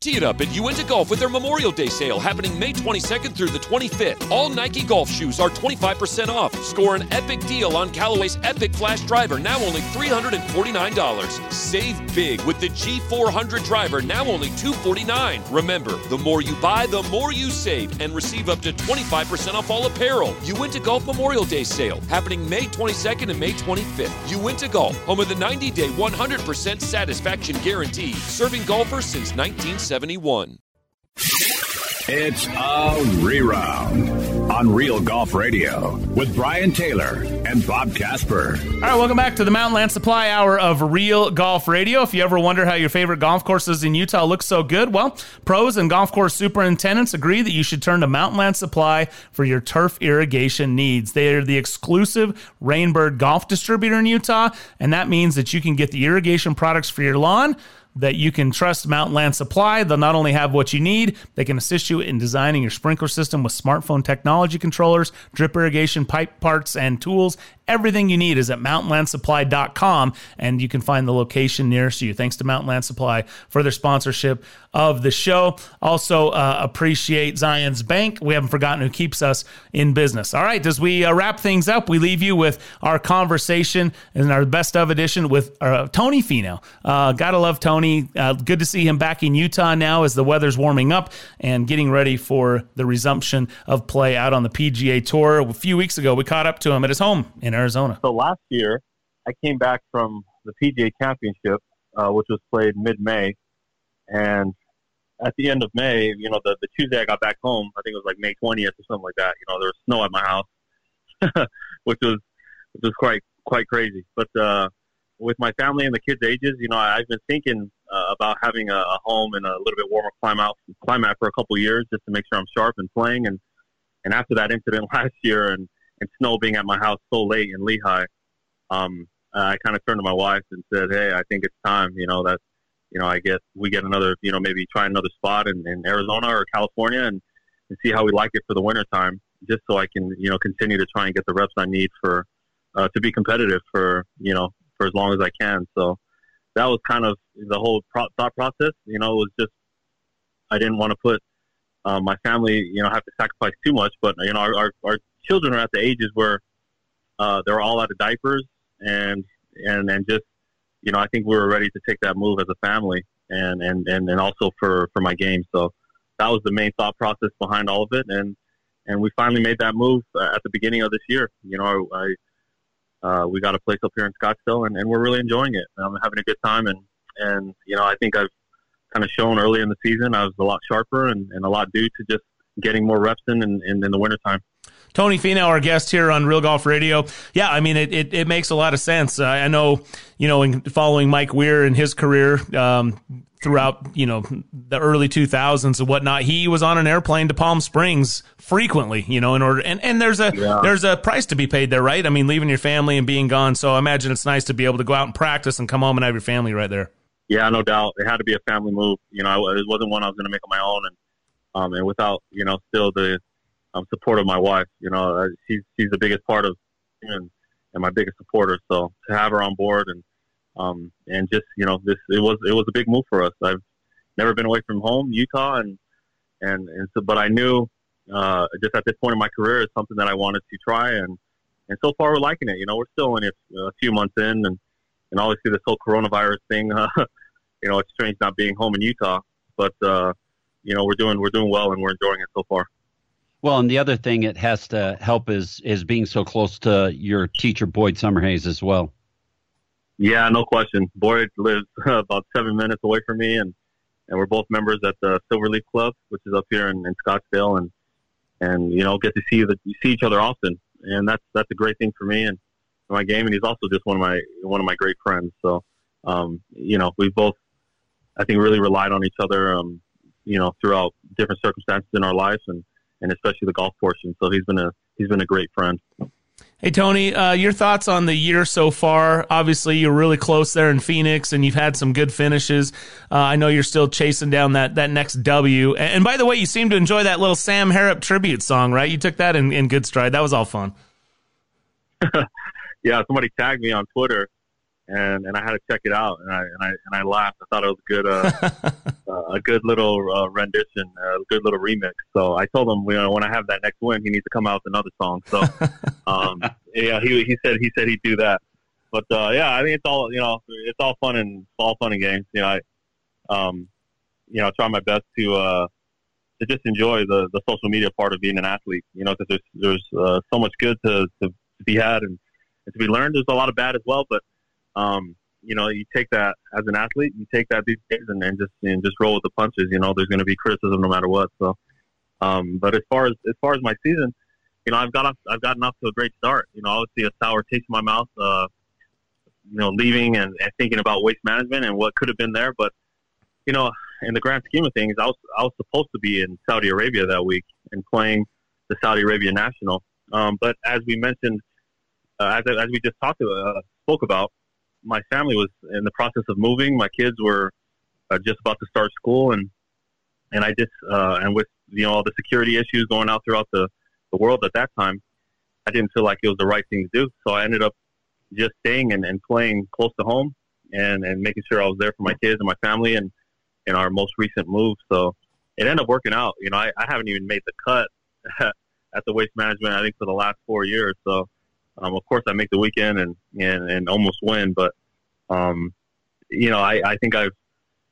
Tee it up at Uinta Golf with their Memorial Day sale happening May 22nd through the 25th. All Nike golf shoes are 25% off. Score an epic deal on Callaway's Epic Flash Driver, now only $349. Save big with the G400 driver, now only 249. Remember, the more you buy, the more you save, and receive up to 25% off all apparel. Uinta Golf Memorial Day sale happening May 22nd and May 25th. Uinta Golf, home of the 90 day 100% satisfaction guarantee, serving golfers since 1970. 71. It's a reround on Real Golf Radio with Brian Taylor and Bob Casper. All right, welcome back to the Mountain Land Supply Hour of Real Golf Radio. If you ever wonder how your favorite golf courses in Utah look so good, well, pros and golf course superintendents agree that you should turn to Mountain Land Supply for your turf irrigation needs. They are the exclusive Rain Bird golf distributor in Utah, and that means that you can get the irrigation products for your lawn that you can trust Mountain Land Supply. They'll not only have what you need, they can assist you in designing your sprinkler system with smartphone technology controllers, drip irrigation pipe parts, and tools. Everything you need is at mountainlandsupply.com, and you can find the location nearest you. Thanks to Mountain Land Supply for their sponsorship of the show. Also, uh, appreciate Zions Bank. We haven't forgotten who keeps us in business. All right, as we uh, wrap things up, we leave you with our conversation in our best of edition with uh, Tony Finau. Uh, gotta love Tony. Uh, good to see him back in Utah now as the weather's warming up and getting ready for the resumption of play out on the PGA Tour. A few weeks ago, we caught up to him at his home in Arizona. So last year, I came back from the PGA Championship, uh, which was played mid-May, and at the end of May, you know, the, the Tuesday I got back home, I think it was like May 20th or something like that. You know, there was snow at my house, which was which was quite quite crazy. But uh, with my family and the kids' ages, you know, I, I've been thinking uh, about having a, a home in a little bit warmer climate climate for a couple of years, just to make sure I'm sharp and playing. And and after that incident last year, and and snow being at my house so late in Lehi, um, I kind of turned to my wife and said, "Hey, I think it's time. You know that, you know, I guess we get another, you know, maybe try another spot in, in Arizona or California and, and see how we like it for the winter time, just so I can, you know, continue to try and get the reps I need for uh, to be competitive for, you know, for as long as I can. So that was kind of the whole pro- thought process. You know, it was just I didn't want to put uh, my family, you know, have to sacrifice too much, but you know, our, our, our children are at the ages where uh, they're all out of diapers and and and just you know I think we were ready to take that move as a family and and and, and also for for my game. So that was the main thought process behind all of it. And and we finally made that move at the beginning of this year. You know I uh, we got a place up here in Scottsdale and, and we're really enjoying it. I'm having a good time and and you know I think I've kind of shown early in the season I was a lot sharper and, and a lot due to just getting more reps in in, in, in the wintertime. Tony Finau, our guest here on Real Golf Radio. Yeah, I mean, it, it, it makes a lot of sense. Uh, I know, you know, in following Mike Weir and his career um, throughout, you know, the early 2000s and whatnot, he was on an airplane to Palm Springs frequently, you know, in order, and, and there's a, yeah. there's a price to be paid there, right? I mean, leaving your family and being gone. So I imagine it's nice to be able to go out and practice and come home and have your family right there. Yeah, no doubt. It had to be a family move. You know, it wasn't one I was going to make on my own. And, um, and without, you know, still the, um, support of my wife. You know, uh, she's she's the biggest part of and and my biggest supporter. So to have her on board and um and just you know this it was it was a big move for us. I've never been away from home, Utah, and and and so but I knew uh, just at this point in my career it's something that I wanted to try and and so far we're liking it. You know, we're still only a, a few months in and and obviously this whole coronavirus thing. Uh, you know, it's strange not being home in Utah, but uh, you know we're doing we're doing well and we're enjoying it so far. Well, and the other thing it has to help is is being so close to your teacher Boyd Summerhays as well. Yeah, no question. Boyd lives about seven minutes away from me, and and we're both members at the Silverleaf Club, which is up here in, in Scottsdale, and and you know get to see the see each other often, and that's that's a great thing for me and my game. And he's also just one of my one of my great friends. So um, you know, we both I think really relied on each other, um, you know, throughout different circumstances in our lives, and and especially the golf portion. So he's been a he's been a great friend. Hey Tony, uh, your thoughts on the year so far? Obviously, you're really close there in Phoenix, and you've had some good finishes. Uh, I know you're still chasing down that that next W. And, by the way, you seem to enjoy that little Sam Harrop tribute song, right? You took that in, in good stride. That was all fun. yeah, somebody tagged me on Twitter, and and I had to check it out, and I and I and I laughed. I thought it was a good uh, uh, a good little uh, rendition, a good little remix. So I told him, you know, when I have that next win, he needs to come out with another song. So um, yeah, he he said he said he'd do that. But uh, yeah, I mean, it's all you know, it's all fun and all fun and games. You know, I um, you know, try my best to uh, to just enjoy the the social media part of being an athlete. You know, because there's there's uh, so much good to, to to be had and, and to be learned. There's a lot of bad as well, but um, you know, you take that as an athlete, you take that these days and, and just and just roll with the punches. You know, there's going to be criticism no matter what. So, um, but as far as as far as my season, you know, I've got off, I've gotten off to a great start. You know, obviously a sour taste in my mouth. Uh, you know, leaving and, and thinking about waste management and what could have been there, but you know, in the grand scheme of things, I was I was supposed to be in Saudi Arabia that week and playing the Saudi Arabia national. Um, but as we mentioned, uh, as, as we just talked to, uh, spoke about, my family was in the process of moving. My kids were uh, just about to start school, and and I just uh, and with you know all the security issues going out throughout the the world at that time, I didn't feel like it was the right thing to do. So I ended up just staying and, and playing close to home and and making sure I was there for my kids and my family and in our most recent move. So it ended up working out. You know, I, I haven't even made the cut at the waste management. I think for the last four years. So um, of course, I make the weekend and and, and almost win, but um, you know, I, I think I've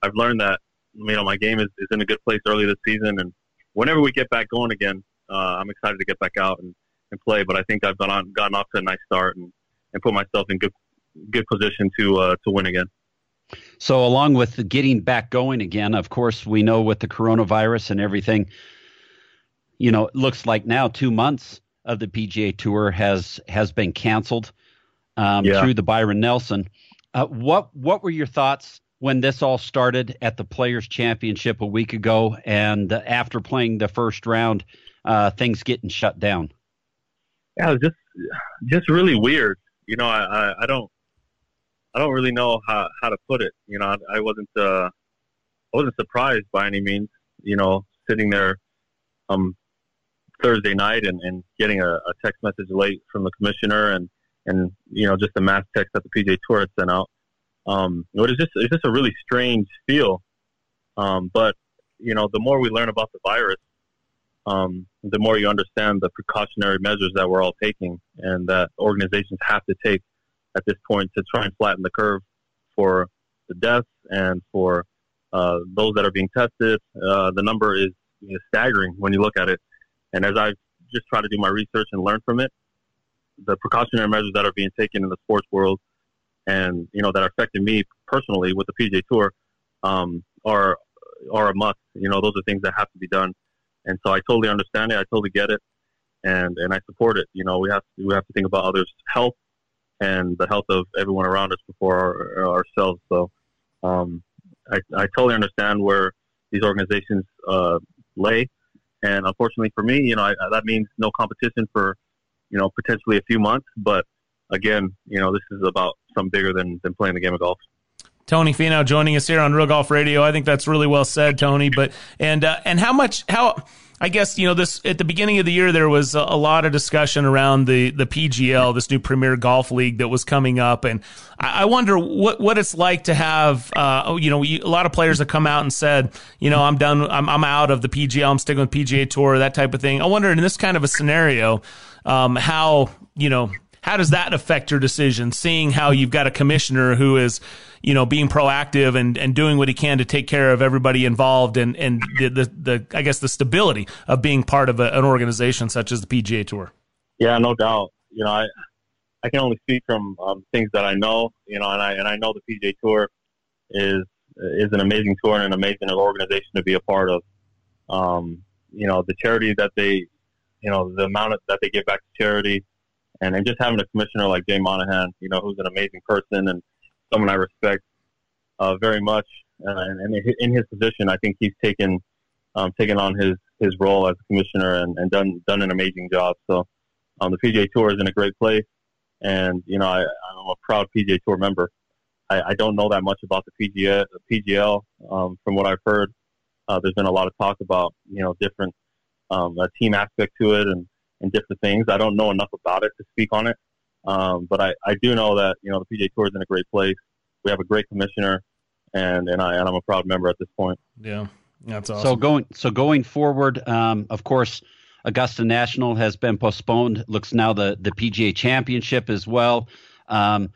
I've learned that you know my game is, is in a good place early this season, and whenever we get back going again, uh, I'm excited to get back out and, and play. But I think I've gone on, gotten off to a nice start and, and put myself in good good position to uh, to win again. So, along with getting back going again, of course, we know with the coronavirus and everything, you know, it looks like now two months of the PGA Tour has has been canceled um, yeah. through the Byron Nelson. Uh, what what were your thoughts when this all started at the Players Championship a week ago, and after playing the first round, uh, things getting shut down? Yeah, it was just just really weird. You know, I, I, I don't I don't really know how, how to put it. You know, I, I wasn't uh, I wasn't surprised by any means. You know, sitting there um, Thursday night and, and getting a, a text message late from the commissioner and, and, you know, just a mass text that the PGA Tour had sent out. Um, it was just, it's just a really strange feel. Um, but, you know, the more we learn about the virus, um, the more you understand the precautionary measures that we're all taking and that organizations have to take at this point to try and flatten the curve for the deaths and for uh, those that are being tested. Uh, the number is, is staggering when you look at it. And as I've just tried to do my research and learn from it, the precautionary measures that are being taken in the sports world and, you know, that are affecting me personally with the PGA Tour um, are, are a must. You know, those are things that have to be done. And so I totally understand it. I totally get it. And, and I support it. You know, we have to, we have to think about others' health and the health of everyone around us before our, ourselves. So um, I, I totally understand where these organizations uh, lay and unfortunately for me, you know, I, that means no competition for, you know, potentially a few months. But again, you know, this is about something bigger than, than playing the game of golf. Tony Finau joining us here on Real Golf Radio. I think that's really well said, Tony. But and uh, and how much how I guess you know this at the beginning of the year there was a, a, lot of discussion around the the PGL, this new Premier Golf League that was coming up, and I, I wonder what what it's like to have uh, oh, you know a lot of players have come out and said you know I'm done I'm I'm out of the PGL I'm sticking with PGA Tour that type of thing. I wonder in this kind of a scenario um, how you know how does that affect your decision? Seeing how you've got a commissioner who is, you know, being proactive and, and doing what he can to take care of everybody involved and, and the, the, the I guess the stability of being part of a, an organization such as the PGA Tour. Yeah, no doubt. You know, I, I can only speak from um, things that I know, you know, and I, and I know the PGA Tour is, is an amazing tour and an amazing organization to be a part of. Um, you know, the charity that they, you know, the amount of, that they give back to charity, and, and just having a commissioner like Jay Monahan, you know, who's an amazing person and someone I respect uh, very much. Uh, and, and, in his position, I think he's taken um, taken on his, his role as commissioner and, and done done an amazing job. So um, the PGA Tour is in a great place, and you know I, I'm a proud PGA Tour member. I, I don't know that much about the PGA, the PGL. Um, from what I've heard, uh, there's been a lot of talk about you know different um, team aspect to it and and different things. I don't know enough about it to speak on it. Um, but I, I do know that you know the PGA Tour is in a great place. We have a great commissioner, and and I and I'm a proud member at this point. Yeah, that's awesome. So going so going forward, um, of course, Augusta National has been postponed. Looks now the the PGA Championship as well. Um,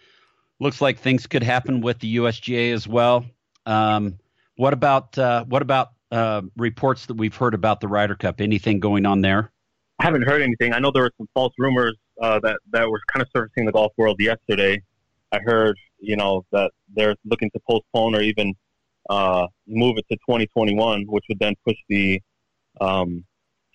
looks like things could happen with the USGA as well. Um, what about uh, what about uh, reports that we've heard about the Ryder Cup? Anything going on there? I haven't heard anything. I know there were some false rumors uh, that that were kind of surfacing the golf world yesterday. I heard, you know, that they're looking to postpone or even uh, move it to 2021, which would then push the um,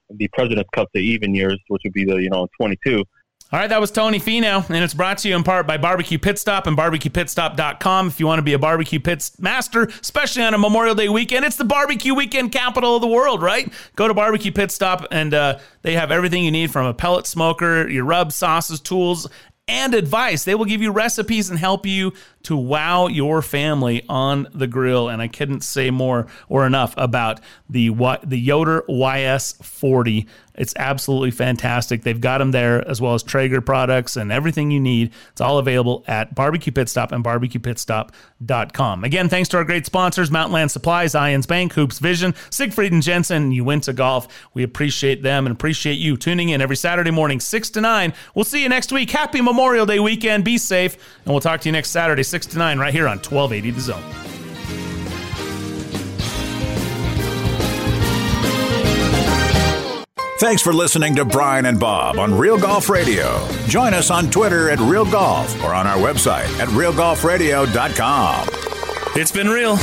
the President's Cup to even years, which would be the you know 22. All right, that was Tony Finau, and it's brought to you in part by Barbecue Pit Stop and barbecuepitstop.com. If you want to be a barbecue pits master, especially on a Memorial Day weekend, it's the barbecue weekend capital of the world, right? Go to Barbecue Pit Stop, and uh, they have everything you need from a pellet smoker, your rub, sauces, tools, and advice. They will give you recipes and help you to wow your family on the grill. And I couldn't say more or enough about the the Yoder YS40. It's absolutely fantastic. They've got them there as well as Traeger products and everything you need. It's all available at Barbecue Pit Stop and barbecuepitstop.com. Again, thanks to our great sponsors, Mountainland Supplies, Zions Bank, Hoopes Vision, Siegfried and Jensen, Uinta Golf. We appreciate them and appreciate you tuning in every Saturday morning, 6 to 9. We'll see you next week. Happy Memorial Day weekend. Be safe. And we'll talk to you next Saturday, 6 to 9, right here on 1280 The Zone. Thanks for listening to Brian and Bob on Real Golf Radio. Join us on Twitter at Real Golf or on our website at realgolfradio.com. It's been real.